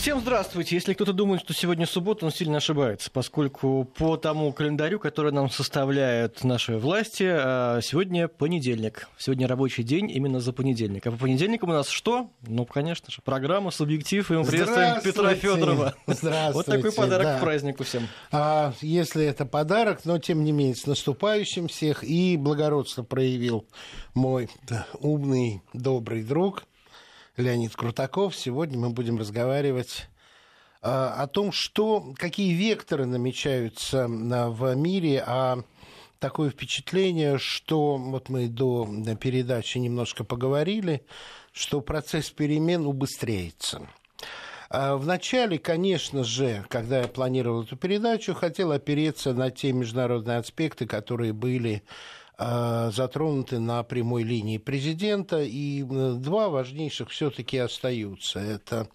Всем здравствуйте. Если кто-то думает, что сегодня суббота, он сильно ошибается, поскольку по тому календарю, который нам составляют наши власти, а, сегодня понедельник. Сегодня рабочий день именно за понедельник. А по понедельникам у нас что? Ну, конечно же, программа «Субъектив», и мы приветствуем Петра Федорова. Здравствуйте. Вот такой подарок да. к празднику всем. А, если это подарок, но тем не менее, с наступающим всех. И благородство проявил мой умный, добрый друг – Леонид Крутаков. Сегодня мы будем разговаривать а, о том, что, какие векторы намечаются в мире, а такое впечатление, что вот мы до передачи немножко поговорили, что процесс перемен убыстряется. А, Вначале, конечно же, когда я планировал эту передачу, хотел опереться на те международные аспекты, которые были затронуты на прямой линии президента, и два важнейших все-таки остаются. Это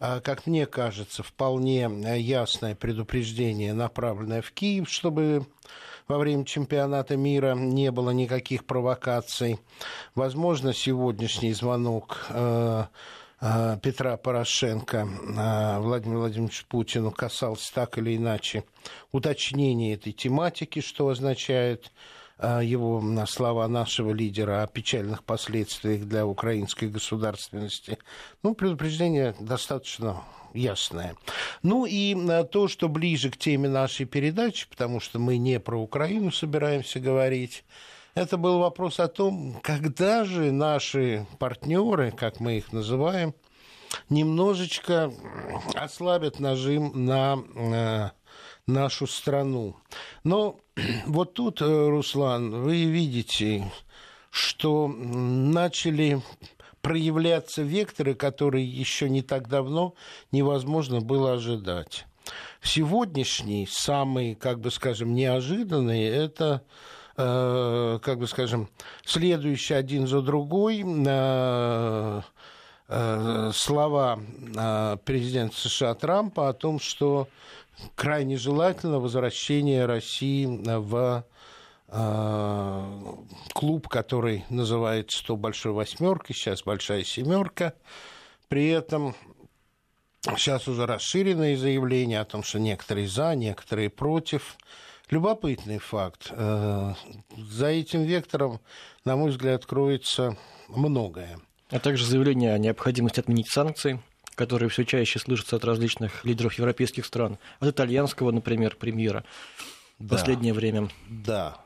э, как мне кажется, вполне ясное предупреждение, направленное в Киев, чтобы во время чемпионата мира не было никаких провокаций. Возможно, сегодняшний звонок э, Петра Порошенко Владимиру Владимировичу Путину касался так или иначе уточнения этой тематики, что означает его слова нашего лидера о печальных последствиях для украинской государственности. Ну, предупреждение достаточно ясное. Ну и а, то, что ближе к теме нашей передачи, потому что мы не про Украину собираемся говорить, это был вопрос о том, когда же наши партнеры, как мы их называем, немножечко ослабят нажим на а, нашу страну. Но вот тут, э, Руслан, вы видите, что начали проявляться векторы, которые еще не так давно невозможно было ожидать. Сегодняшний, самый, как бы скажем, неожиданный, это э, как бы скажем, следующий один за другой э, э, слова э, президента США Трампа о том, что крайне желательно возвращение России в э, клуб, который называется то большой восьмеркой, сейчас большая семерка. При этом сейчас уже расширенные заявления о том, что некоторые за, некоторые против. Любопытный факт. Э, за этим вектором, на мой взгляд, кроется многое. А также заявление о необходимости отменить санкции которые все чаще слышатся от различных лидеров европейских стран, от итальянского, например, премьера в да. последнее время. Да.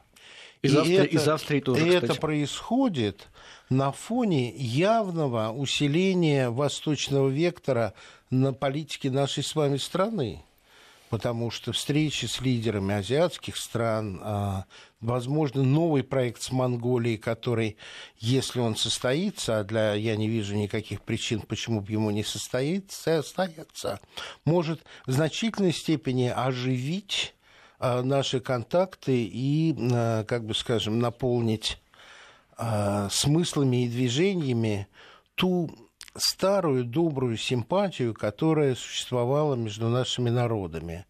Из, и Австрии, это, из Австрии тоже, И кстати. это происходит на фоне явного усиления восточного вектора на политике нашей с вами страны потому что встречи с лидерами азиатских стран, а, возможно, новый проект с Монголией, который, если он состоится, а для я не вижу никаких причин, почему бы ему не состоится, остается, может в значительной степени оживить а, наши контакты и, а, как бы скажем, наполнить смыслами и движениями ту старую добрую симпатию, которая существовала между нашими народами.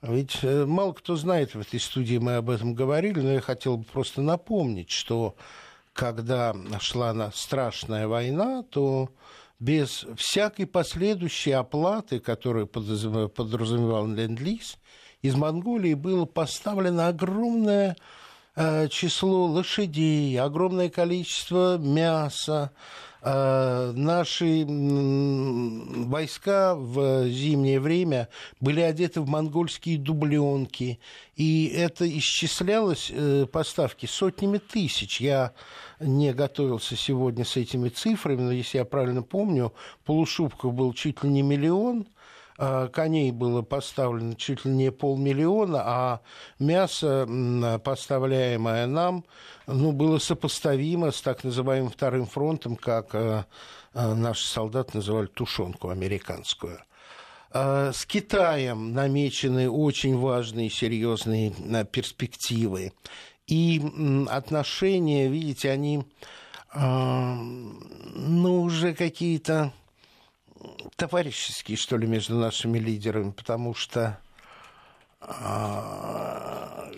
Ведь э, мало кто знает, в этой студии мы об этом говорили, но я хотел бы просто напомнить, что когда шла на страшная война, то без всякой последующей оплаты, которую подразумевал Ленд-Лиз, из Монголии было поставлено огромное э, число лошадей, огромное количество мяса, а, наши войска в зимнее время были одеты в монгольские дубленки, и это исчислялось э, поставки сотнями тысяч. Я не готовился сегодня с этими цифрами, но если я правильно помню, полушубков был чуть ли не миллион – коней было поставлено чуть ли не полмиллиона, а мясо, поставляемое нам, ну, было сопоставимо с так называемым вторым фронтом, как а, а, наши солдаты называли тушенку американскую. С Китаем намечены очень важные серьезные перспективы. И отношения, видите, они ну, уже какие-то товарищеские, что ли, между нашими лидерами, потому что а,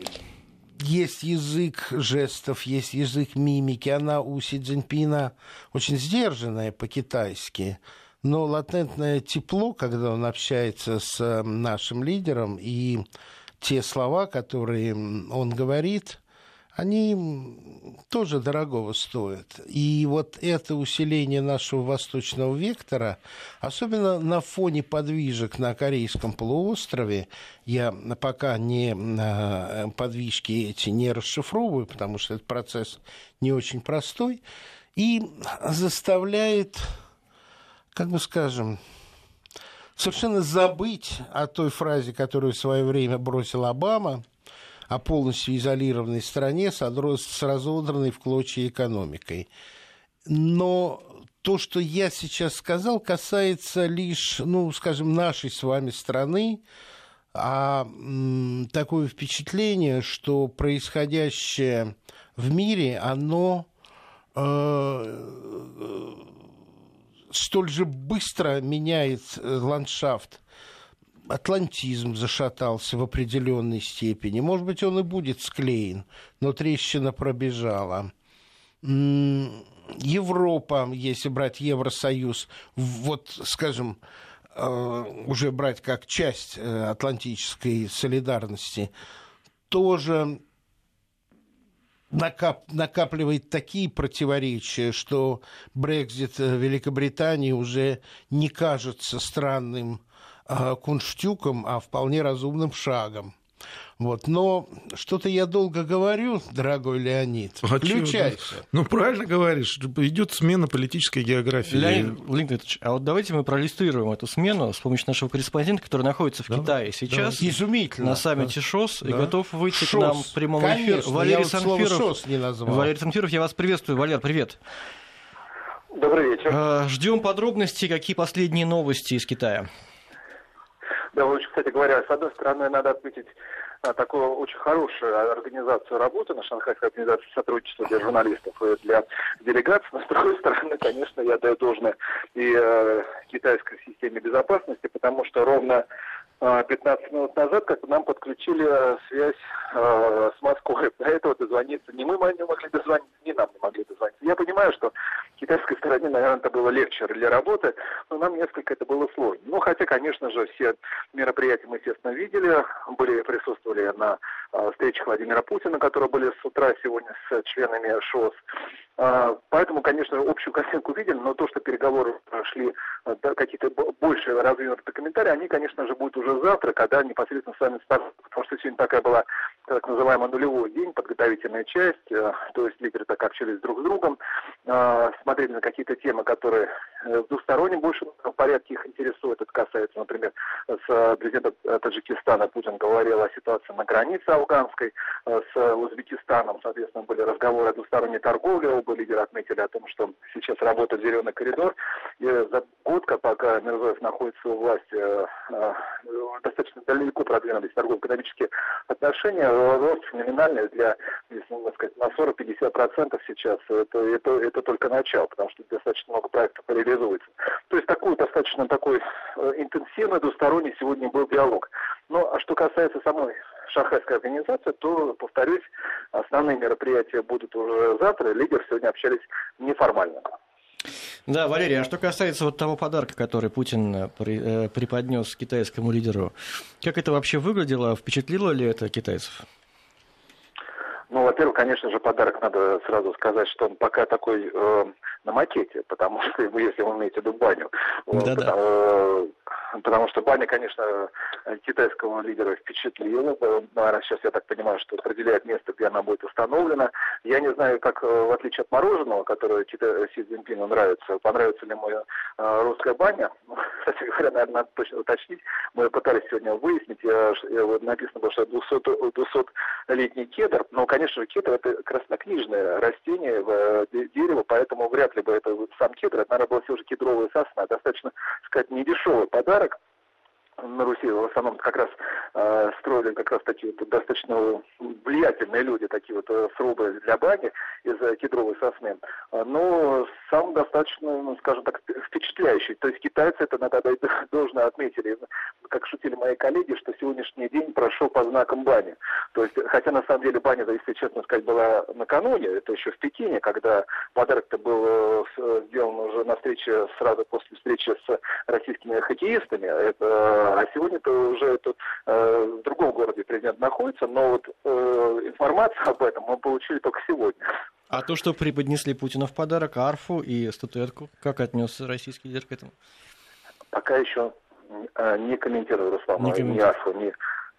есть язык жестов, есть язык мимики. Она у Си Цзиньпина очень сдержанная по-китайски. но латентное тепло, когда он общается с нашим лидером, и те слова, которые он говорит, они тоже дорогого стоят. И вот это усиление нашего восточного вектора, особенно на фоне подвижек на Корейском полуострове, я пока не э, подвижки эти не расшифровываю, потому что этот процесс не очень простой, и заставляет как бы скажем, совершенно забыть о той фразе, которую в свое время бросил Обама, о полностью изолированной стране с разодранной в клочья экономикой. Но то, что я сейчас сказал, касается лишь, ну, скажем, нашей с вами страны, а такое впечатление, что происходящее в мире, оно э, столь же быстро меняет э, ландшафт. Атлантизм зашатался в определенной степени. Может быть, он и будет склеен, но трещина пробежала. Европа, если брать Евросоюз, вот, скажем, э, уже брать как часть э, атлантической солидарности, тоже накап, накапливает такие противоречия, что Брекзит Великобритании уже не кажется странным э, кунштюком, а вполне разумным шагом. Вот. Но что-то я долго говорю, дорогой Леонид. А Включайся. Ну, правильно говоришь. Идет смена политической географии. Леонид Леонидович, а вот давайте мы проиллюстрируем эту смену с помощью нашего корреспондента, который находится в да, Китае сейчас. Да. Изумительно. На саммите да. ШОС да. и готов выйти Шос. к нам в прямом эфире. Валерий Санфиров. не назвал. Валерий Санфиров, я вас приветствую. Валер, привет. Добрый вечер. А, Ждем подробностей, какие последние новости из Китая. Да, очень, кстати говоря, с одной стороны, надо отметить а, такую очень хорошую организацию работы на Шанхайской организации сотрудничества для журналистов и для делегаций. Но, с другой стороны, конечно, я даю должное и э, китайской системе безопасности, потому что ровно 15 а, минут назад как нам подключили э, связь э, с Москвой. До этого дозвониться не мы не могли дозвониться, ни нам не могли дозвониться. Я понимаю, что китайской стороне, наверное, это было легче для работы, но нам несколько это было сложно. Ну, хотя, конечно же, все мероприятия мы, естественно, видели, были, присутствовали на э, встречах Владимира Путина, которые были с утра сегодня с членами ШОС. Э, поэтому, конечно, общую картинку видели, но то, что переговоры прошли, э, какие-то больше развернутые комментарии, они, конечно же, будут уже уже завтра, когда непосредственно с вами стартуем. Потому что сегодня такая была так называемый нулевой день, подготовительная часть, э, то есть лидеры так общались друг с другом, э, смотрели на какие-то темы, которые в двустороннем больше порядке их интересуют. Это касается, например, с президентом Таджикистана Путин говорил о ситуации на границе афганской, с Узбекистаном, соответственно, были разговоры о двусторонней торговле, оба лидера отметили о том, что сейчас работает зеленый коридор. И за год, пока Мирзоев находится у власти, достаточно далеко продвинулись торгово-экономические отношения. Рост феноменальный для, если можно сказать, на 40-50% сейчас. Это, это, это только начало, потому что достаточно много проектов реализуется. То есть такой достаточно такой э, интенсивный двусторонний сегодня был диалог. Ну, а что касается самой шанхайской организации, то, повторюсь, основные мероприятия будут уже завтра. Лидеры сегодня общались неформально. Да, Валерий, а что касается вот того подарка, который Путин э, при, э, преподнес китайскому лидеру, как это вообще выглядело, впечатлило ли это китайцев? Ну, во-первых, конечно же, подарок надо сразу сказать, что он пока такой э, на макете, потому что, если вы имеете в виду баню. Да-да. Э, потому что баня, конечно, китайского лидера впечатлила. Наверное, сейчас я так понимаю, что определяет место, где она будет установлена. Я не знаю, как, э, в отличие от мороженого, которое. Си Цзиньпину нравится, понравится ли моя э, русская баня. Кстати говоря, наверное, надо точно уточнить. Мы пытались сегодня выяснить, я, я, вот написано было, что 200-летний кедр, но, конечно же, кедр это краснокнижное растение, э, дерево, поэтому вряд ли бы это сам кедр, это, наверное, была все же кедровая сосна. Достаточно, сказать, недешевый подарок на Руси в основном как раз э, строили как раз такие вот достаточно влиятельные люди, такие вот э, срубы для бани из кедровой сосны. Но сам достаточно, ну, скажем так, впечатляющий. То есть китайцы это надо должно отметили. как шутили мои коллеги, что сегодняшний день прошел по знакам бани. То есть, хотя на самом деле баня, если честно сказать, была накануне, это еще в Пекине, когда подарок-то был э, сделан уже на встрече, сразу после встречи с российскими хоккеистами. Это, а сегодня-то уже тут э, в другом городе президент находится, но вот э, информацию об этом мы получили только сегодня. А то, что преподнесли Путину в подарок арфу и статуэтку, как отнес российский лидер к этому? Пока еще э, не комментирую, Руслан, не ни арфу, ни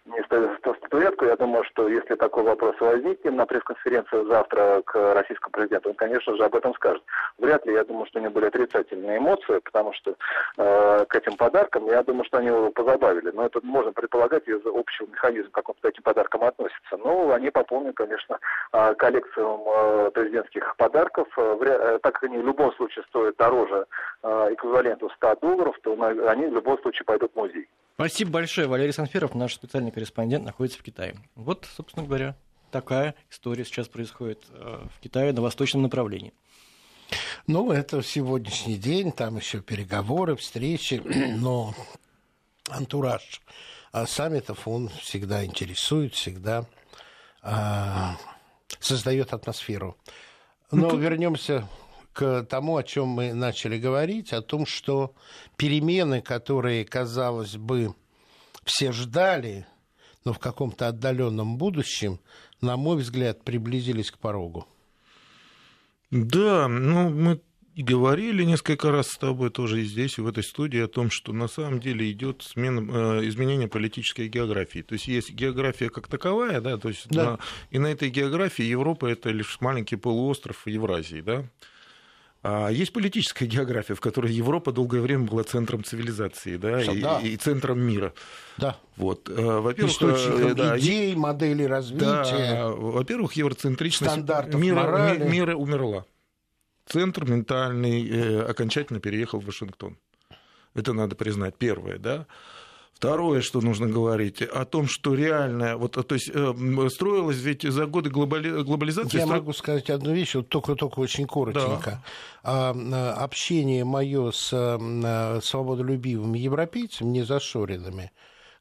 не статуэтку. Я думаю, что если такой вопрос возникнет на пресс-конференции завтра к российскому президенту, он, конечно же, об этом скажет. Вряд ли, я думаю, что у него были отрицательные эмоции, потому что э, к этим подаркам, я думаю, что они его позабавили. Но это можно предполагать из общего механизма, к этим подаркам относится. Но они пополнят, конечно, э, коллекцию э, президентских подарков. Э, так как они в любом случае стоят дороже эквиваленту 100 долларов, то они в любом случае пойдут в музей. Спасибо большое. Валерий Санферов, наш специальный корреспондент, находится в Китае. Вот, собственно говоря, такая история сейчас происходит э, в Китае на восточном направлении. Ну, это сегодняшний день, там еще переговоры, встречи, но антураж а саммитов, он всегда интересует, всегда а, создает атмосферу. Но ну, вернемся к тому, о чем мы начали говорить, о том, что перемены, которые, казалось бы, все ждали, но в каком-то отдаленном будущем, на мой взгляд, приблизились к порогу. Да, ну мы и говорили несколько раз с тобой тоже и здесь, и в этой студии о том, что на самом деле идет смена, э, изменение политической географии. То есть есть география как таковая, да, то есть да. На, и на этой географии Европа это лишь маленький полуостров Евразии, да. А есть политическая география, в которой Европа долгое время была центром цивилизации, да, и, да. и центром мира. Да. Вот, э, во-первых, Источником э, да, идей, модели развития. Да, во-первых, евроцентричность мира, мира умерла. Центр ментальный э, окончательно переехал в Вашингтон. Это надо признать. Первое, да. Второе, что нужно говорить, о том, что реально, вот, то есть э, строилось ведь за годы глобали, глобализации... Я стро... могу сказать одну вещь, вот только-только очень коротенько. Да. А, общение мое с а, свободолюбивыми европейцами, не зашоренными,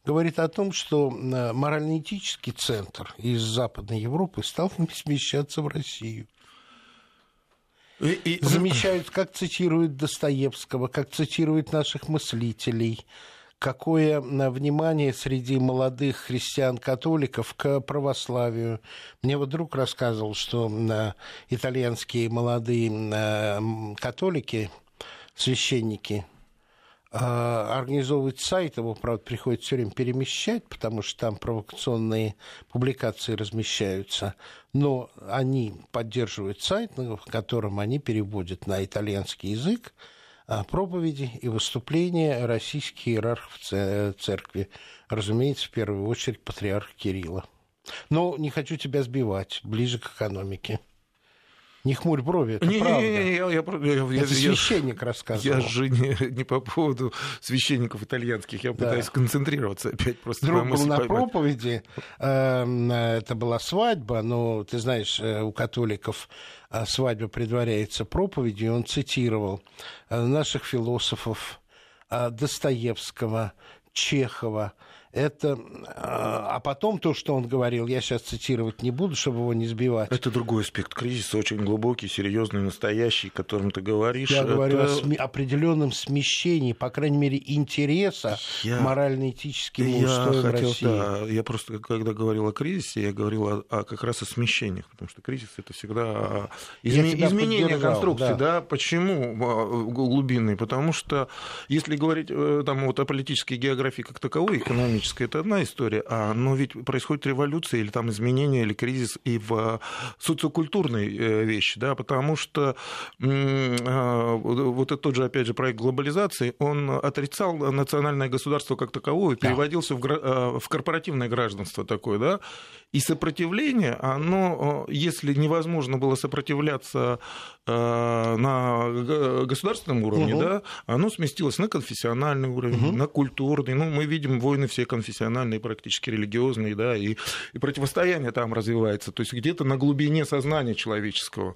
говорит о том, что морально-этический центр из Западной Европы стал смещаться в Россию. И, и... Замечают, как цитируют Достоевского, как цитируют наших мыслителей – какое внимание среди молодых христиан-католиков к православию. Мне вот друг рассказывал, что итальянские молодые католики, священники, организовывают сайт, его, правда, приходится все время перемещать, потому что там провокационные публикации размещаются, но они поддерживают сайт, в котором они переводят на итальянский язык проповеди и выступления российских иерархов церкви. Разумеется, в первую очередь патриарха Кирилла. Но не хочу тебя сбивать, ближе к экономике. Не хмурь брови, это не, правда. Не, не, я, я, я, это я, священник рассказывал. Я же не, не по поводу священников итальянских, я да. пытаюсь концентрироваться опять. Просто Друг был на поймать. проповеди, эм, это была свадьба, но ты знаешь, э, у католиков э, свадьба предваряется проповедью, он цитировал э, наших философов Достоевского, Чехова, это, а, а потом то, что он говорил, я сейчас цитировать не буду, чтобы его не сбивать. Это другой аспект кризиса, очень глубокий, серьезный, настоящий, о котором ты говоришь. Я это... говорю о сме- определенном смещении, по крайней мере, интереса я... морально-этическим я устоям хотел, России. Да, я просто, когда говорил о кризисе, я говорил о, о, как раз о смещениях, потому что кризис это всегда изме... изменение конструкции. Да. да. Почему а, глубинный? Потому что если говорить э, там, вот, о политической географии как таковой, экономической, экономическая это одна история, а, но ведь происходит революция или там изменения, или кризис и в социокультурной э, вещи, да, потому что а, вот этот тот же, опять же, проект глобализации, он отрицал национальное государство как таковое, переводился в, а, в корпоративное гражданство такое, да, и сопротивление, оно, если невозможно было сопротивляться на государственном уровне, угу. да, оно сместилось на конфессиональный уровень, угу. на культурный. Ну, мы видим войны все конфессиональные, практически религиозные, да, и, и противостояние там развивается. То есть где-то на глубине сознания человеческого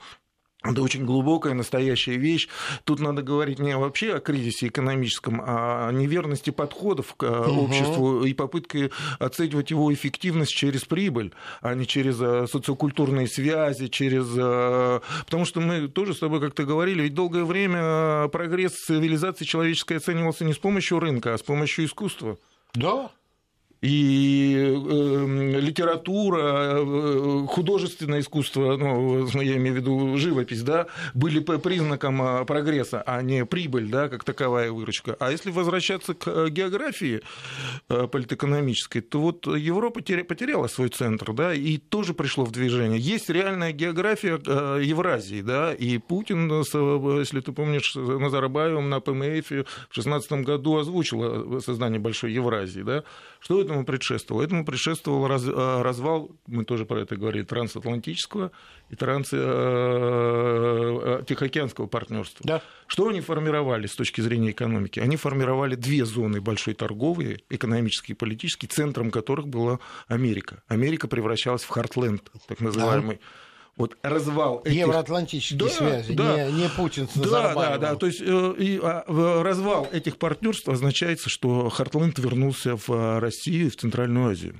это очень глубокая, настоящая вещь. Тут надо говорить не вообще о кризисе экономическом, а о неверности подходов к угу. обществу и попытке оценивать его эффективность через прибыль, а не через э, социокультурные связи, через... Э, потому что мы тоже с тобой как-то говорили, ведь долгое время прогресс цивилизации человеческой оценивался не с помощью рынка, а с помощью искусства. Да, и э, литература, художественное искусство, ну, я имею в виду живопись, да, были по признакам а, прогресса, а не прибыль, да, как таковая выручка. А если возвращаться к э, географии э, политэкономической, то вот Европа потеряла свой центр, да, и тоже пришло в движение. Есть реальная география э, Евразии, да, и Путин, если ты помнишь, Назарбаевым на ПМФ в 2016 году озвучил создание Большой Евразии, да, что этому предшествовало? Этому предшествовал раз, э, развал, мы тоже про это говорили, трансатлантического и транс-тихоокеанского э, партнерства. Да. Что они формировали с точки зрения экономики? Они формировали две зоны большой торговые, экономические и политические, центром которых была Америка. Америка превращалась в Хартленд, так называемый. Да вот развал этих... Евроатлантические да, связи, да. Не, не Путин с Да, да, да. То есть э, и, а, развал этих партнерств означает, что Хартленд вернулся в э, Россию в Центральную Азию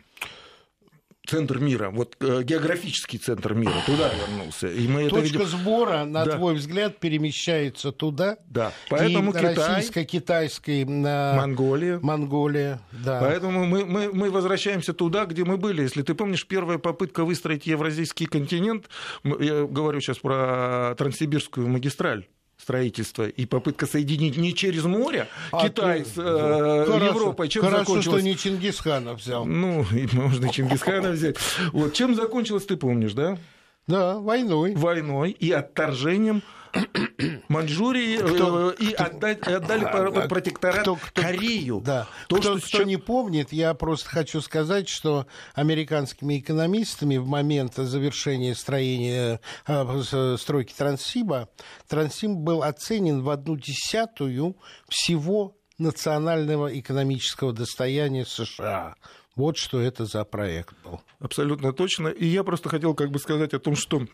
центр мира, вот э, географический центр мира, туда вернулся. И мы Точка это видим... сбора, на да. твой взгляд, перемещается туда. Да, поэтому и Китай... Российско-китайской... Монголия. Монголия, да. Поэтому мы, мы, мы возвращаемся туда, где мы были. Если ты помнишь, первая попытка выстроить евразийский континент, я говорю сейчас про Транссибирскую магистраль, строительства и попытка соединить не через море а Китай ты... с э, хорошо, Европой. Чем хорошо, закончилось... что не Чингисхана взял. Ну, можно Чингисхана взять. Вот. Чем закончилось, ты помнишь, да? Да, войной. Войной и отторжением Маньчжурии кто, э, и кто, отдать, отдали а, протекторат кто, кто, Корею. Да. То, кто, что, кто не помнит, я просто хочу сказать, что американскими экономистами в момент завершения строения, э, стройки Транссиба, Транссиб был оценен в одну десятую всего национального экономического достояния США. Вот что это за проект был. Абсолютно точно. И я просто хотел как бы сказать о том, что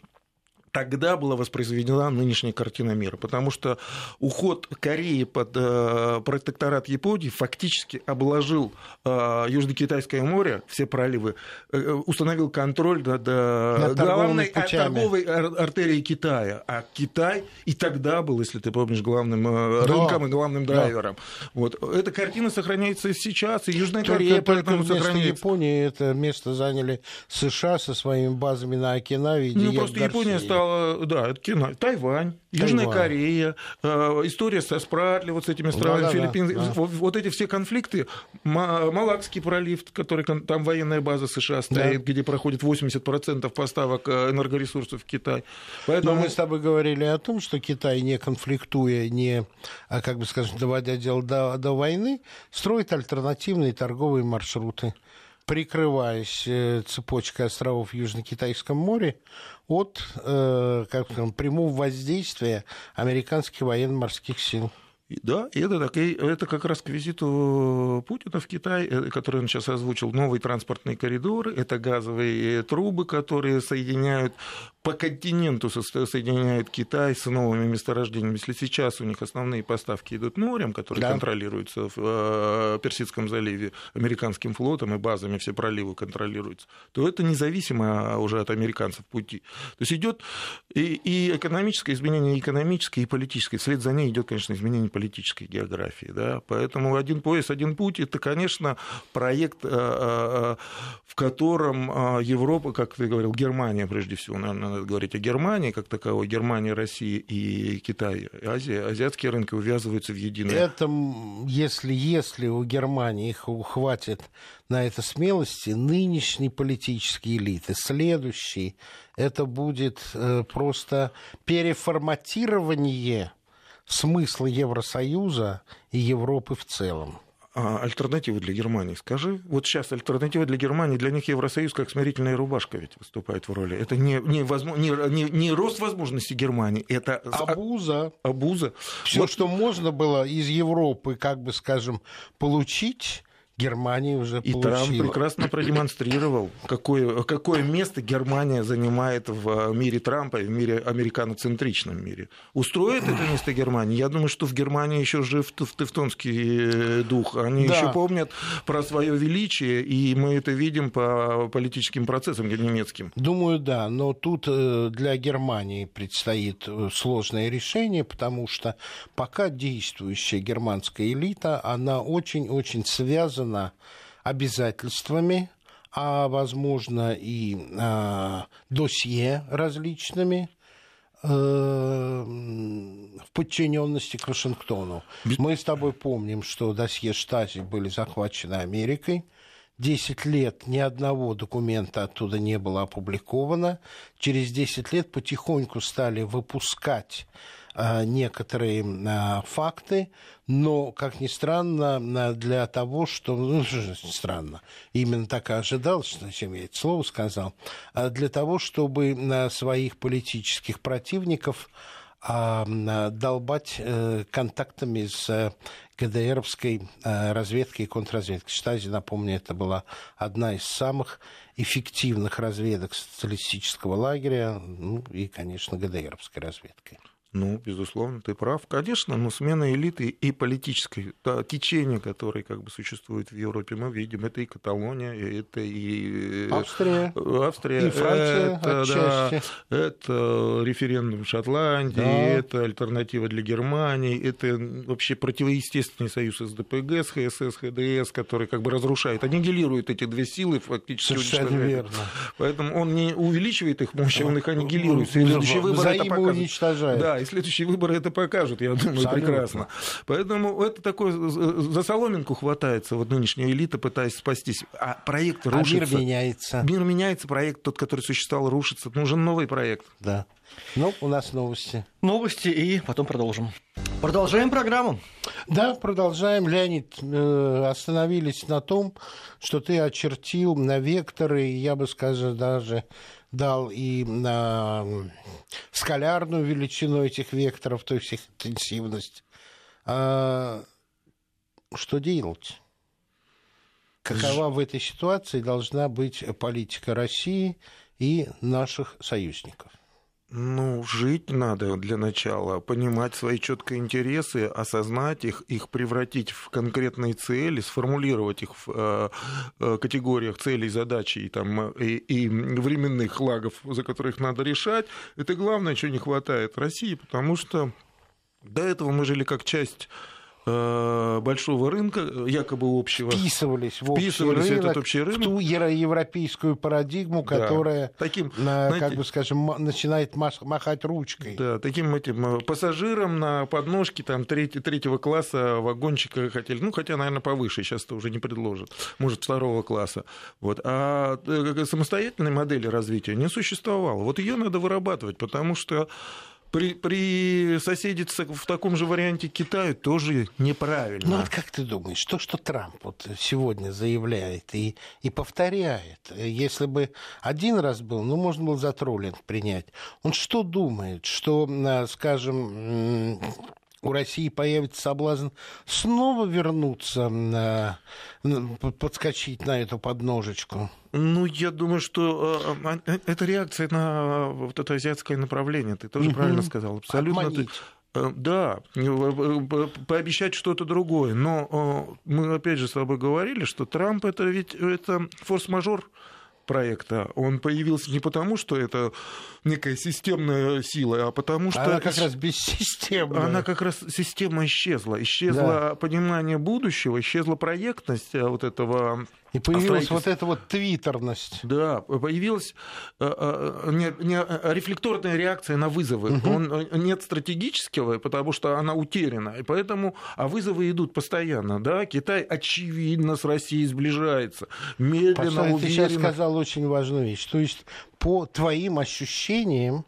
тогда была воспроизведена нынешняя картина мира, потому что уход Кореи под э, протекторат Японии фактически обложил э, Южно-Китайское море, все проливы, э, установил контроль над, э, над главной торговой артерией Китая. А Китай и тогда был, если ты помнишь, главным э, да. рынком и главным драйвером. Да. Вот. Эта картина сохраняется и сейчас, и Южная только, Корея только поэтому сохраняется. Японии это место заняли США со своими базами на Окинаве. Ну, просто Япония стала стало, да, это кино. Тайвань, Южная Корея, э, история со Спратли, вот с этими странами, да, Филиппины, да, да. Вот, вот эти все конфликты, Малакский пролив, который там военная база США стоит, да. где проходит 80% поставок э, энергоресурсов в Китай. Поэтому... Но мы с тобой говорили о том, что Китай, не конфликтуя, не, а как бы скажем, доводя дело до, до войны, строит альтернативные торговые маршруты прикрываясь э, цепочкой островов в Южно-Китайском море от э, как скажем, прямого воздействия американских военно-морских сил. Да, это, так, это как раз к визиту Путина в Китай, э, который он сейчас озвучил, новый транспортный коридор, это газовые трубы, которые соединяют по континенту соединяют Китай с новыми месторождениями. Если сейчас у них основные поставки идут морем, которые да. контролируются в э, Персидском заливе американским флотом и базами, все проливы контролируются, то это независимо уже от американцев пути. То есть идет и, и экономическое изменение, и экономическое, и политическое. Вслед за ней идет, конечно, изменение политической географии. Да? Поэтому один пояс, один путь это, конечно, проект, э, э, в котором Европа, как ты говорил, Германия прежде всего, наверное, надо говорить о Германии как таковой, Германия, Россия и Китай, Азия, азиатские рынки увязываются в единое. Это, если, если у Германии их хватит на это смелости, нынешней политические элиты, следующий, это будет э, просто переформатирование смысла Евросоюза и Европы в целом. А альтернативы для Германии. Скажи, вот сейчас альтернатива для Германии, для них Евросоюз как смирительная рубашка ведь выступает в роли. Это не, не, возможно, не, не, не рост возможностей Германии, это... Абуза. Абуза. Все, вот... что можно было из Европы, как бы скажем, получить Германия уже и получила. Трамп прекрасно продемонстрировал, какое, какое место Германия занимает в мире Трампа и в мире американоцентричном мире. Устроит это место Германии? Я думаю, что в Германии еще жив тевтонский дух. Они да. еще помнят про свое величие, и мы это видим по политическим процессам немецким. Думаю, да. Но тут э, для Германии предстоит э, сложное решение, потому что пока действующая германская элита, она очень-очень связана связано обязательствами, а возможно и э, досье различными э, в подчиненности к Вашингтону. Мы с тобой помним, что досье Штази были захвачены Америкой. Десять лет ни одного документа оттуда не было опубликовано. Через десять лет потихоньку стали выпускать некоторые э, факты, но, как ни странно, для того, что... Ну, странно. Именно так и ожидалось, зачем я это слово сказал. А для того, чтобы своих политических противников а, долбать э, контактами с ГДРовской разведкой и контрразведкой. Штази, напомню, это была одна из самых эффективных разведок социалистического лагеря, ну и, конечно, ГДРовской разведкой. Ну, безусловно, ты прав. Конечно, но смена элиты и политической да, течения, которое как бы существует в Европе, мы видим. Это и Каталония, это и э, Австрия, Австрия и Франция это, да, это референдум в Шотландии, да. это альтернатива для Германии, это вообще противоестественный союз СДПГ, с ХСС, ХДС, который как бы разрушает, аннигилирует эти две силы фактически. Совершенно верно. Поэтому он не увеличивает их мощь, он их аннигилирует. Следующий выбор это показывает. Да, и следующие выборы это покажут, я думаю, Абсолютно. прекрасно. Поэтому это такое, за соломинку хватается вот нынешняя элита, пытаясь спастись. А проект рушится. А мир меняется. Мир меняется, проект тот, который существовал, рушится. Нужен новый проект. Да. Ну, у нас новости. Новости и потом продолжим. Продолжаем программу. Да, продолжаем. Леонид, э, остановились на том, что ты очертил на векторы, я бы сказал, даже дал и на скалярную величину этих векторов, то есть их интенсивность. А что делать? Какова в этой ситуации должна быть политика России и наших союзников? Ну, жить надо для начала, понимать свои четкие интересы, осознать их, их превратить в конкретные цели, сформулировать их в э, э категориях целей, задач и, там, и, и временных лагов, за которых надо решать. Это главное, чего не хватает России, потому что до этого мы жили как часть Э, большого рынка, якобы общего. Вписывались в общий вписывались рынок, этот общий рынок. в ту европейскую парадигму, которая, да. таким, на, знаете, как бы скажем, начинает махать ручкой. Да, таким этим э, пассажирам на подножке там треть, третьего класса вагончика хотели, ну, хотя, наверное, повыше, сейчас это уже не предложат, может, второго класса. Вот. А э, самостоятельной модели развития не существовало. Вот ее надо вырабатывать, потому что при, при соседиться в таком же варианте Китаю тоже неправильно. Ну вот как ты думаешь, то, что Трамп вот сегодня заявляет и, и повторяет, если бы один раз был, ну, можно было за троллинг принять, он что думает, что, скажем, у России появится соблазн снова вернуться, на, подскочить на эту подножечку? Ну, я думаю, что э, э, это реакция на вот это азиатское направление. Ты тоже угу. правильно сказал. Абсолютно. Обманить. Э, да, пообещать что-то другое. Но мы опять же с тобой говорили, что Трамп это ведь это форс-мажор проекта, он появился не потому, что это некая системная сила, а потому что... Она как раз бессистемная. Она как раз система исчезла. Исчезло да. понимание будущего, исчезла проектность э, вот этого и появилась вот эта вот твиттерность. Да, появилась э, э, не, не, рефлекторная реакция на вызовы. Угу. Он, нет стратегического, потому что она утеряна. И поэтому, а вызовы идут постоянно. Да? Китай, очевидно, с Россией сближается. Медленно, Паша, уверенно. ты сейчас сказал очень важную вещь. То есть, по твоим ощущениям,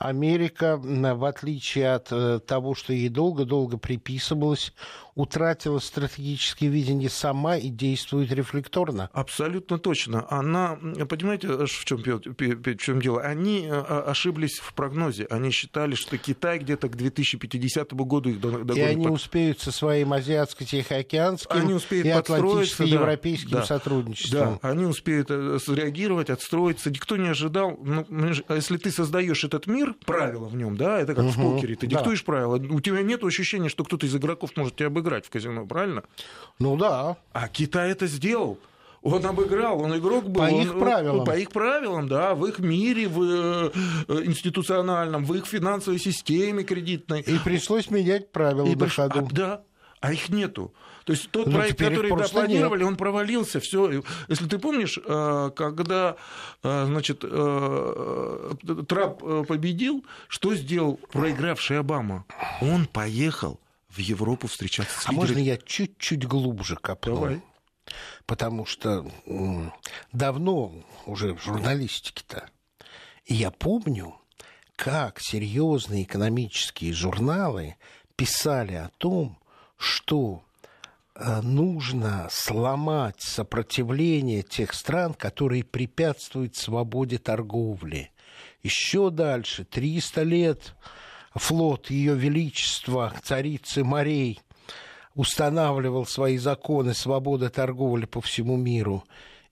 Америка, в отличие от э, того, что ей долго-долго приписывалось, утратила стратегическое видение сама и действует рефлекторно. Абсолютно точно. Она, понимаете, в чем, в чем дело? Они э, ошиблись в прогнозе. Они считали, что Китай где-то к 2050 году их догонит. И они успеют со своим азиатско-тихоокеанским они успеют и атлантическо-европейским да, сотрудничеством. Да, они успеют э, среагировать, отстроиться. Никто не ожидал. Ну, если ты создаешь этот мир, правила в нем, да, это как угу, в покере, ты диктуешь да. правила, у тебя нет ощущения, что кто-то из игроков может тебя обыграть в казино, правильно? Ну да. А Китай это сделал. Он обыграл, он игрок был. По он, их правилам. По их правилам, да, в их мире, в э, институциональном, в их финансовой системе кредитной. И пришлось менять правила и на ходу. А, да, а их нету. То есть тот ну, проект, который да, планировали, он провалился. Все. Если ты помнишь, э, когда э, значит, Трамп победил, что сделал проигравший Обама? Он поехал в Европу встречаться с лидерами. А можно я чуть-чуть глубже копну? Давай. Потому что давно уже в журналистике-то. И я помню, как серьезные экономические журналы писали о том, что э, нужно сломать сопротивление тех стран, которые препятствуют свободе торговли. Еще дальше, 300 лет флот Ее Величества, царицы морей, устанавливал свои законы свободы торговли по всему миру.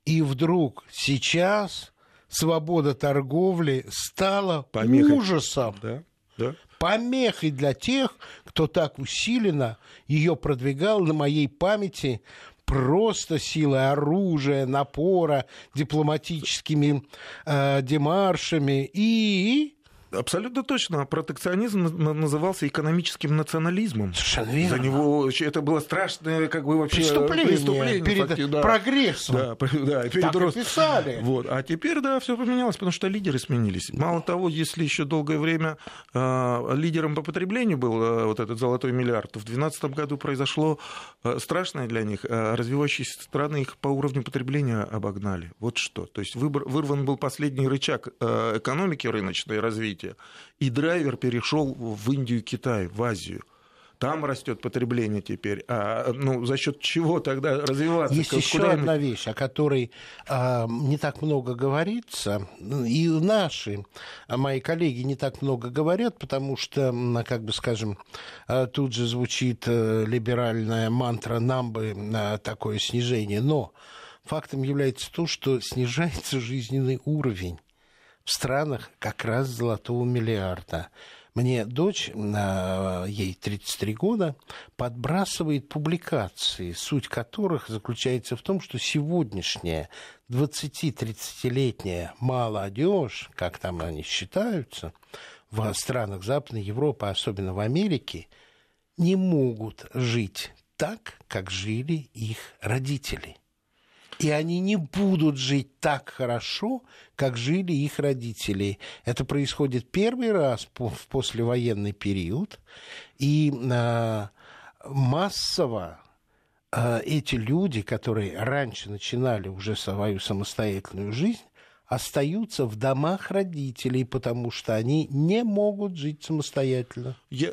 И вдруг сейчас свобода торговли стала Помехой. ужасом. Да, да. Помехой для тех, кто так усиленно ее продвигал на моей памяти просто силой оружия, напора, дипломатическими э, демаршами и Абсолютно точно. Протекционизм назывался экономическим национализмом. Совершенно верно. За него это было страшное как бы вообще преступление, преступление перед факти, да. прогрессом. Да, да, перед так рост... и писали. Вот. А теперь, да, все поменялось, потому что лидеры сменились. Мало того, если еще долгое время э, лидером по потреблению был э, вот этот золотой миллиард, то в 2012 году произошло э, страшное для них. Э, развивающиеся страны их по уровню потребления обогнали. Вот что. То есть выбор, вырван был последний рычаг э, экономики рыночной развития развития. И драйвер перешел в Индию Китай, в Азию. Там растет потребление теперь. А ну, за счет чего тогда развиваться? Есть еще Куда одна вещь, о которой а, не так много говорится, и наши, а мои коллеги не так много говорят, потому что, как бы скажем, а, тут же звучит э, либеральная мантра «нам бы такое снижение». Но фактом является то, что снижается жизненный уровень в странах как раз золотого миллиарда. Мне дочь, ей 33 года, подбрасывает публикации, суть которых заключается в том, что сегодняшняя 20-30-летняя молодежь, как там они считаются, в странах Западной Европы, особенно в Америке, не могут жить так, как жили их родители – и они не будут жить так хорошо, как жили их родители. Это происходит первый раз в послевоенный период, и а, массово а, эти люди, которые раньше начинали уже свою самостоятельную жизнь, остаются в домах родителей, потому что они не могут жить самостоятельно. Я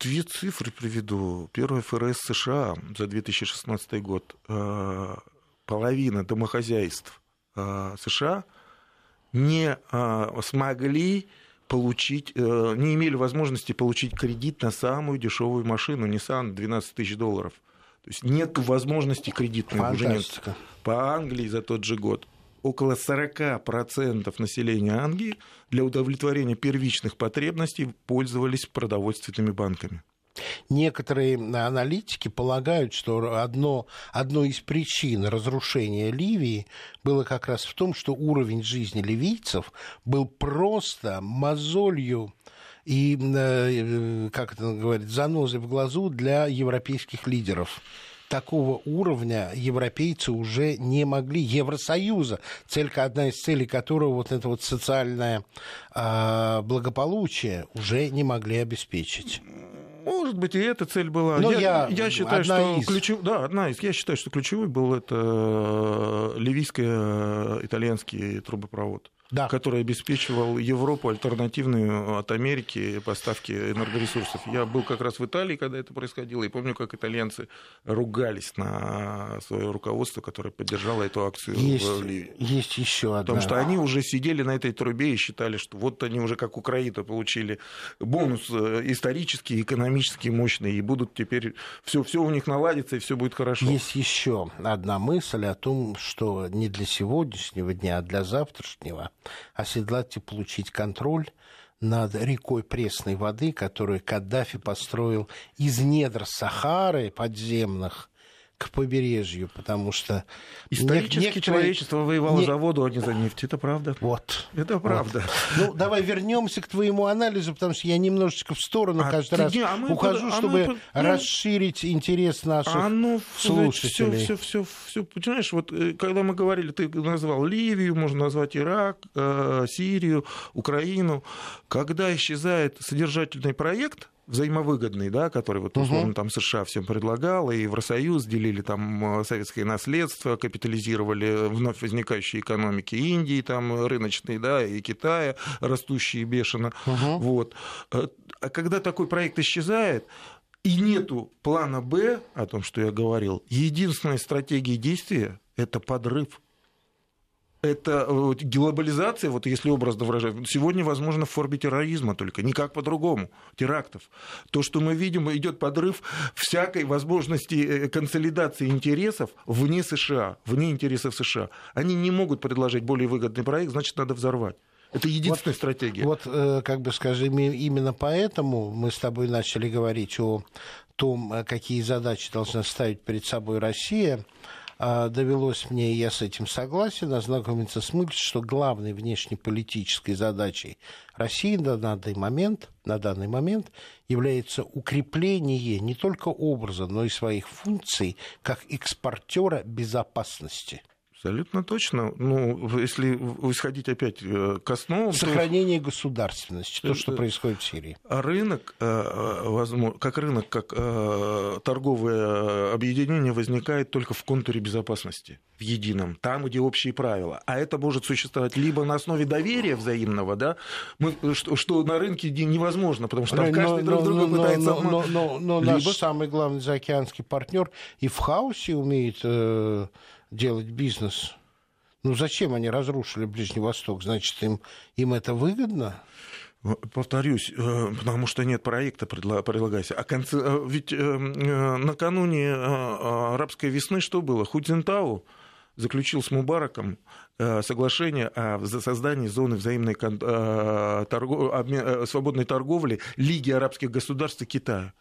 две цифры приведу. Первый ФРС США за 2016 год а, половина домохозяйств э, США не э, смогли получить, э, не имели возможности получить кредит на самую дешевую машину Nissan 12 тысяч долларов. То есть нет возможности кредитной уже нет. По Англии за тот же год около 40% населения Англии для удовлетворения первичных потребностей пользовались продовольственными банками. Некоторые аналитики полагают, что одно, одной из причин разрушения Ливии было как раз в том, что уровень жизни ливийцев был просто мозолью и, э, как это говорит, занозой в глазу для европейских лидеров такого уровня европейцы уже не могли. Евросоюза, цель, одна из целей которого вот это вот социальное э, благополучие уже не могли обеспечить. Может быть, и эта цель была. Ну, я, я, я считаю, что из. ключев... да, одна из. Я считаю, что ключевой был это ливийско-итальянский трубопровод да. который обеспечивал Европу альтернативную от Америки поставки энергоресурсов. Я был как раз в Италии, когда это происходило, и помню, как итальянцы ругались на свое руководство, которое поддержало эту акцию есть, в Ливии. Есть еще одна. Потому что они уже сидели на этой трубе и считали, что вот они уже как Украина получили бонус э, исторический, экономический мощный, и будут теперь все, все у них наладится, и все будет хорошо. Есть еще одна мысль о том, что не для сегодняшнего дня, а для завтрашнего оседлать и получить контроль над рекой пресной воды, которую Каддафи построил из недр Сахары подземных к побережью, потому что... Исторически некоторые... человечество воевало Не... за воду, а не за нефть. Это правда. Вот. Это правда. Вот. Ну, давай вернемся к твоему анализу, потому что я немножечко в сторону а каждый раз не, а ухожу, под... чтобы мы... расширить интерес наших а ну, слушателей. Все, все, все, все, понимаешь, вот э, когда мы говорили, ты назвал Ливию, можно назвать Ирак, э, Сирию, Украину. Когда исчезает содержательный проект, взаимовыгодный, да, который вот условно там США всем предлагал, и Евросоюз делили там э, советское наследство, капитализировали вновь возникающие экономики Индии, там рыночные, да, и Китая, растущие бешено. uh Вот. Э, а когда такой проект исчезает, и нету плана Б, о том, что я говорил, единственная стратегия действия – это подрыв это э, глобализация, вот если образно выражать, сегодня возможно в форме терроризма только, никак по-другому, терактов. То, что мы видим, идет подрыв всякой возможности э, консолидации интересов вне США, вне интересов США. Они не могут предложить более выгодный проект, значит, надо взорвать. Это единственная вот, стратегия. Вот, э, как бы скажем, именно поэтому мы с тобой начали говорить о том, какие задачи должна ставить перед собой Россия. А, довелось мне, и я с этим согласен, ознакомиться с мыслью, что главной внешнеполитической задачей России на данный момент, на данный момент является укрепление не только образа, но и своих функций как экспортера безопасности – Абсолютно точно. Ну, если исходить опять э, к основам... Сохранение то... государственности, то, что происходит в Сирии. А рынок, э, э, как рынок, как торговое объединение возникает только в контуре безопасности, в едином, там, где общие правила. А это может существовать либо на основе доверия взаимного, да, мы, что, что на рынке невозможно, потому что там каждый но, друг друга но, пытается... Но, но, но, но либо... наш самый главный заокеанский партнер и в хаосе умеет делать бизнес. Ну зачем они разрушили Ближний Восток? Значит, им, им это выгодно? Повторюсь, э, потому что нет проекта предлагайся. А конце... Э, ведь э, накануне арабской весны что было? Худзинтау заключил с Мубараком соглашение о создании зоны взаимной торгов... свободной торговли Лиги арабских государств и Китая.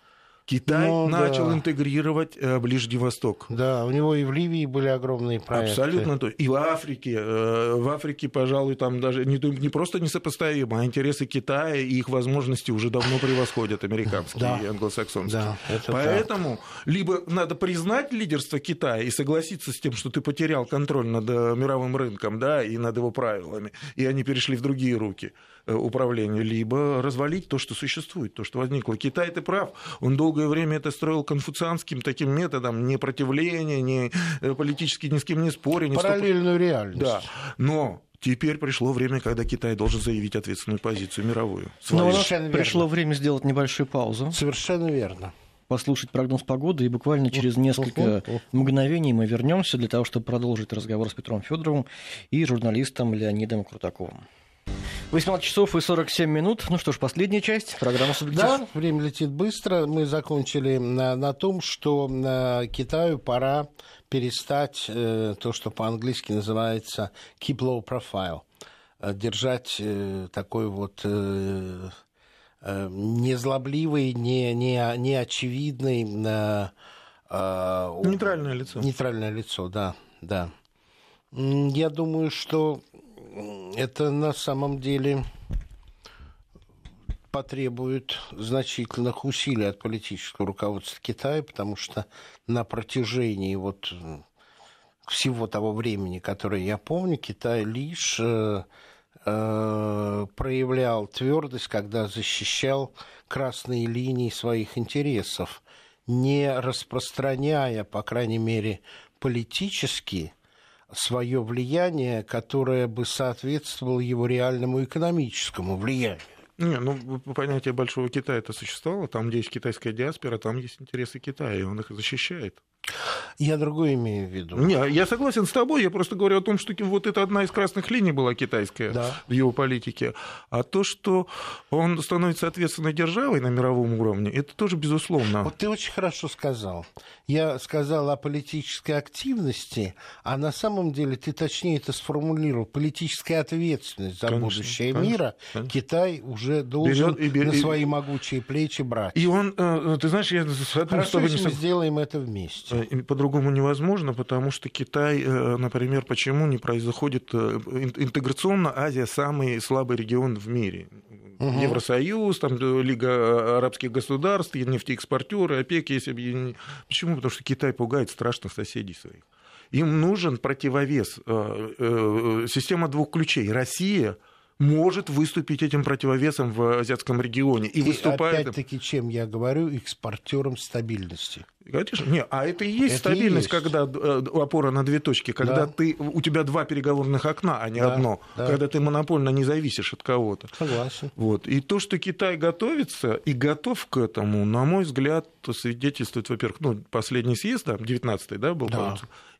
Китай ну, начал да. интегрировать э, Ближний Восток. Да, у него и в Ливии были огромные проекты. Абсолютно то. И в Африке. Э, в Африке, пожалуй, там даже не, не просто несопоставимо, а интересы Китая и их возможности уже давно превосходят американские да. и англосаксонские. Да, Поэтому так. либо надо признать лидерство Китая и согласиться с тем, что ты потерял контроль над э, мировым рынком да, и над его правилами, и они перешли в другие руки управления, либо развалить то, что существует, то, что возникло. Китай, ты прав, он долго долгое время это строил конфуцианским таким методом, не противления, не э, политически ни с кем не споря. Не Параллельную стоп... реальность. Да, но Теперь пришло время, когда Китай должен заявить ответственную позицию мировую. Но пришло время сделать небольшую паузу. Совершенно верно послушать прогноз погоды, и буквально через несколько мгновений мы вернемся для того, чтобы продолжить разговор с Петром Федоровым и журналистом Леонидом Крутаковым. 18 часов и 47 минут. Ну что ж, последняя часть программы «Субъектив». Да, время летит быстро. Мы закончили на, на том, что на Китаю пора перестать э, то, что по-английски называется keep low profile. Э, держать э, такой вот э, э, незлобливый, не, не, не очевидный... Э, э, нейтральное лицо. Нейтральное лицо, да, да. Я думаю, что это на самом деле потребует значительных усилий от политического руководства Китая, потому что на протяжении вот всего того времени, которое я помню, Китай лишь э, э, проявлял твердость, когда защищал красные линии своих интересов, не распространяя, по крайней мере, политически свое влияние, которое бы соответствовало его реальному экономическому влиянию. Не, ну понятие Большого Китая это существовало. Там, где есть китайская диаспора, там есть интересы Китая, и он их защищает. Я другое имею в виду. Не, я согласен с тобой, я просто говорю о том, что вот это одна из красных линий была китайская да. в его политике. А то, что он становится ответственной державой на мировом уровне, это тоже безусловно. Вот ты очень хорошо сказал. Я сказал о политической активности, а на самом деле ты точнее это сформулировал. Политическая ответственность за конечно, будущее конечно, мира конечно. Китай уже должен Берет и бер... на свои могучие плечи брать. И он, э, ты знаешь, я Хорошо, не... мы сделаем это вместе. Э, по-другому невозможно, потому что Китай, э, например, почему не происходит э, интеграционно Азия самый слабый регион в мире. Угу. Евросоюз, там, Лига арабских государств, нефтеэкспортеры, ОПЕК есть объединение. Почему? Потому что Китай пугает страшных соседей своих. Им нужен противовес. Система двух ключей. Россия – может выступить этим противовесом в азиатском регионе. И, и выступает... опять-таки, чем я говорю, экспортером стабильности. Конечно, не, а это и есть это стабильность, и есть. когда э, опора на две точки, когда да. ты, у тебя два переговорных окна, а не да, одно, да. когда ты монопольно не зависишь от кого-то. Согласен. Вот. И то, что Китай готовится и готов к этому, на мой взгляд, свидетельствует, во-первых, ну, последний съезд, да, 19-й, да, был, да.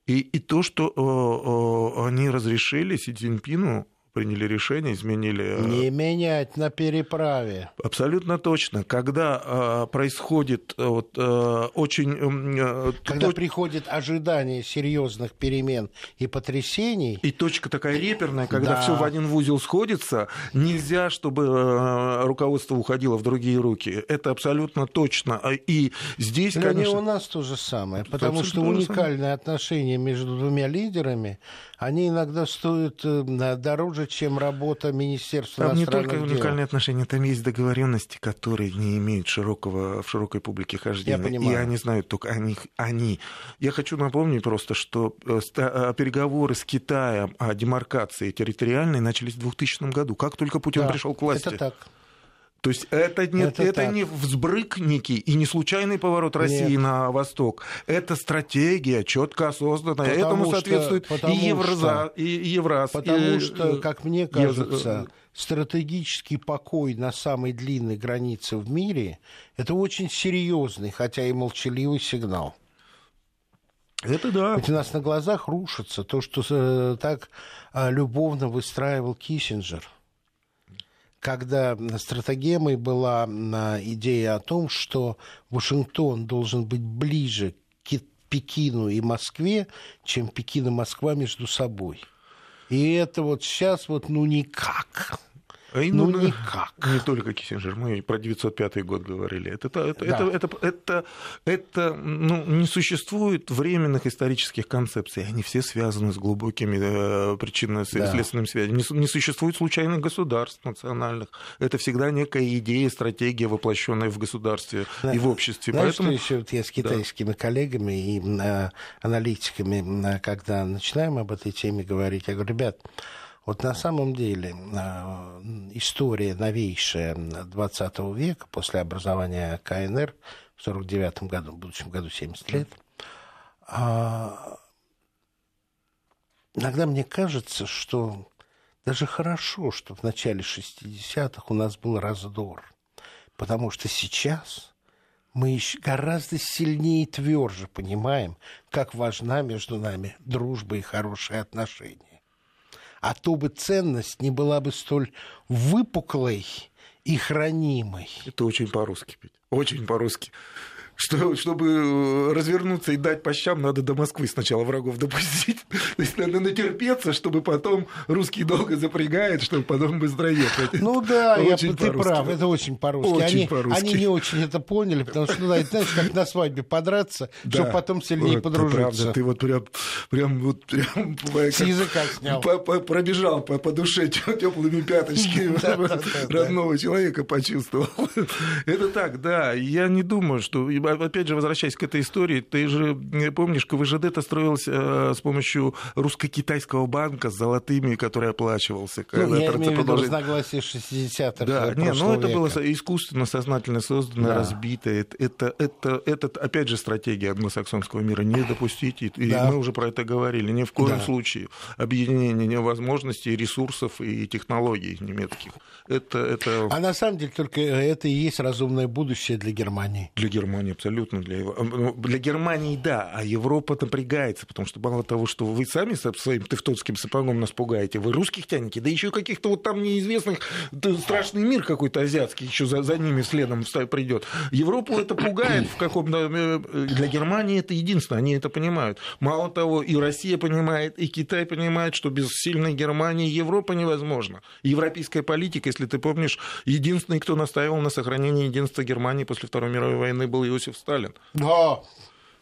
И, и то, что э, э, они разрешили Си Цзиньпину приняли решение, изменили... Э, Не менять на переправе. Абсолютно точно. Когда э, происходит э, вот, очень... Когда то... приходит ожидание серьезных перемен и потрясений... И точка такая реперная, когда да. все в один узел сходится, нельзя, чтобы руководство уходило в другие руки. Это абсолютно точно. А, и здесь, Для конечно... у нас то же самое, потому что уникальные отношения между двумя лидерами, они иногда стоят э, чем работа Министерства там не только дел. уникальные отношения, там есть договоренности, которые не имеют широкого, в широкой публике хождения. Я понимаю. И они знают только о них они. Я хочу напомнить просто, что э, э, переговоры с Китаем о демаркации территориальной начались в 2000 году, как только Путин да, пришел к власти. Это так. То есть это не, это, это не взбрык некий и не случайный поворот России Нет. на восток. Это стратегия, четко осознанная. Потому Этому что, соответствует и, Евраза, и Евраз. Потому и, что, как мне кажется, стратегический покой на самой длинной границе в мире – это очень серьезный, хотя и молчаливый сигнал. Это да. Ведь у нас на глазах рушится то, что э, так э, любовно выстраивал Киссинджер когда стратегемой была идея о том, что Вашингтон должен быть ближе к Пекину и Москве, чем Пекин и Москва между собой. И это вот сейчас вот ну никак. Ну, ну, никак. Не только Киссинджер, мы про 905 год говорили. Это, это, да. это, это, это, это ну, не существует временных исторических концепций. Они все связаны с глубокими э, причинно-следственными да. связями. Не, не существует случайных государств национальных. Это всегда некая идея, стратегия, воплощенная в государстве да. и в обществе. Знаешь, Поэтому... что еще вот я с китайскими да. коллегами и э, аналитиками, когда начинаем об этой теме говорить, я говорю, ребят, вот на самом деле а, история новейшая 20 века, после образования КНР в 49 году, в будущем году 70 лет, а, иногда мне кажется, что даже хорошо, что в начале 60-х у нас был раздор, потому что сейчас мы гораздо сильнее и тверже понимаем, как важна между нами дружба и хорошие отношения а то бы ценность не была бы столь выпуклой и хранимой. Это очень по-русски, очень по-русски что, чтобы э, развернуться и дать по щам, надо до Москвы сначала врагов допустить. То есть надо натерпеться, чтобы потом русский долго запрягает, чтобы потом быстро ехать. Ну да, я, ты прав, это очень по-русски. Очень они, по-русски. они не очень это поняли, потому что, ну, да, знаешь, как на свадьбе подраться, да. чтобы потом сильнее вот, подружиться. Правда, ты вот прям, прям, вот, прям С языка снял. По, по, пробежал по, по душе теплыми пяточками родного человека почувствовал. Это так, да. Я не думаю, что опять же, возвращаясь к этой истории, ты же помнишь, КВЖД-то строился с помощью русско-китайского банка с золотыми, который оплачивался. Ну, я имею в виду разногласия 60-х Да, нет, но это было искусственно, сознательно создано, да. разбито. Это, это, это, опять же, стратегия англосаксонского мира. Не допустить, и да. мы уже про это говорили, ни в коем да. случае объединение невозможностей, ресурсов и технологий немецких. Это, это... А на самом деле только это и есть разумное будущее для Германии. Для Германии абсолютно. Для, ну, для Германии да, а Европа напрягается, потому что мало того, что вы сами своим тевтонским сапогом нас пугаете, вы русских тянете, да еще каких-то вот там неизвестных, страшный мир какой-то азиатский еще за, за ними следом придет. Европу это пугает в каком-то... Э, для Германии это единственное, они это понимают. Мало того, и Россия понимает, и Китай понимает, что без сильной Германии Европа невозможна. Европейская политика, если ты помнишь, единственный, кто настаивал на сохранении единства Германии после Второй мировой войны, был Иосиф Сталин. Да,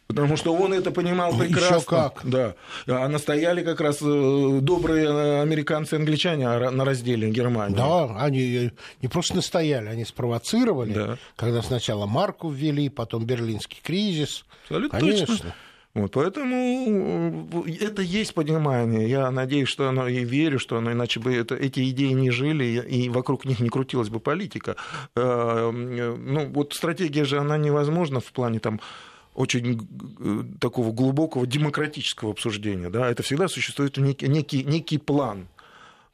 Потому что он это понимал прекрасно. Еще как. Да. А настояли как раз э, добрые американцы и англичане на разделе Германии. Да, они не просто настояли, они спровоцировали, да. когда сначала марку ввели, потом берлинский кризис. Абсолютно Конечно. точно. Вот, поэтому э, это есть понимание. Я надеюсь, что оно и верю, что оно, иначе бы это, эти идеи не жили, и вокруг них не крутилась бы политика. Э, ну, вот стратегия же, она невозможна в плане там очень э, такого глубокого демократического обсуждения. Да? Это всегда существует некий, некий, некий план.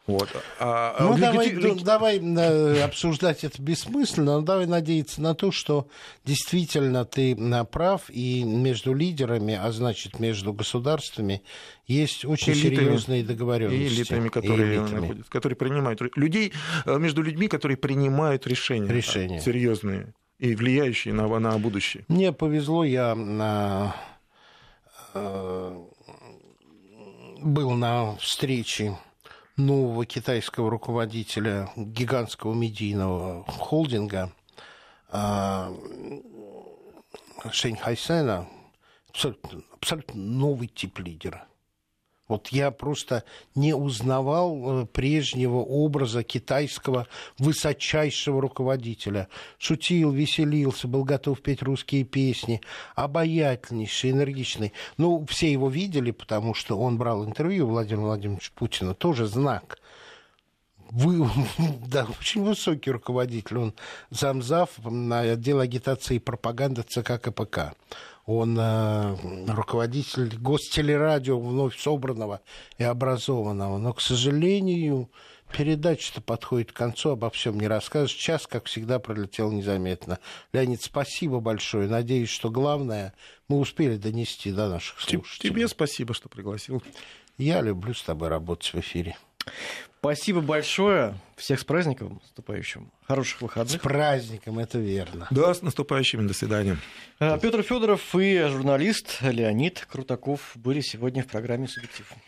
Вот. А, а ну, давай, ну, давай э, обсуждать это бессмысленно, но давай надеяться на то, что действительно ты прав, и между лидерами, а значит, между государствами, есть очень элитами, серьезные договоренности. И элитами, которые, и элитами. Находятся, которые принимают людей, э, между людьми, которые принимают решения, решения. серьезные и влияющие на, на будущее. Мне повезло, я на, э, был на встрече нового китайского руководителя гигантского медийного холдинга э, Шэнь Хайсена, абсолютно, абсолютно новый тип лидера. Вот я просто не узнавал э, прежнего образа китайского высочайшего руководителя. Шутил, веселился, был готов петь русские песни, обаятельнейший, энергичный. Ну, все его видели, потому что он брал интервью Владимира Владимировича Путина, тоже знак вы, да, очень высокий руководитель. Он замзав на отдел агитации и пропаганды ЦК КПК он э, руководитель гостелерадио вновь собранного и образованного. Но, к сожалению, передача-то подходит к концу, обо всем не расскажешь. Час, как всегда, пролетел незаметно. Леонид, спасибо большое. Надеюсь, что главное мы успели донести до наших слушателей. Тебе спасибо, что пригласил. Я люблю с тобой работать в эфире. Спасибо большое. Всех с праздником наступающим. Хороших выходных. С праздником, это верно. Да, с наступающими. До свидания. Петр Федоров и журналист Леонид Крутаков были сегодня в программе «Субъектив».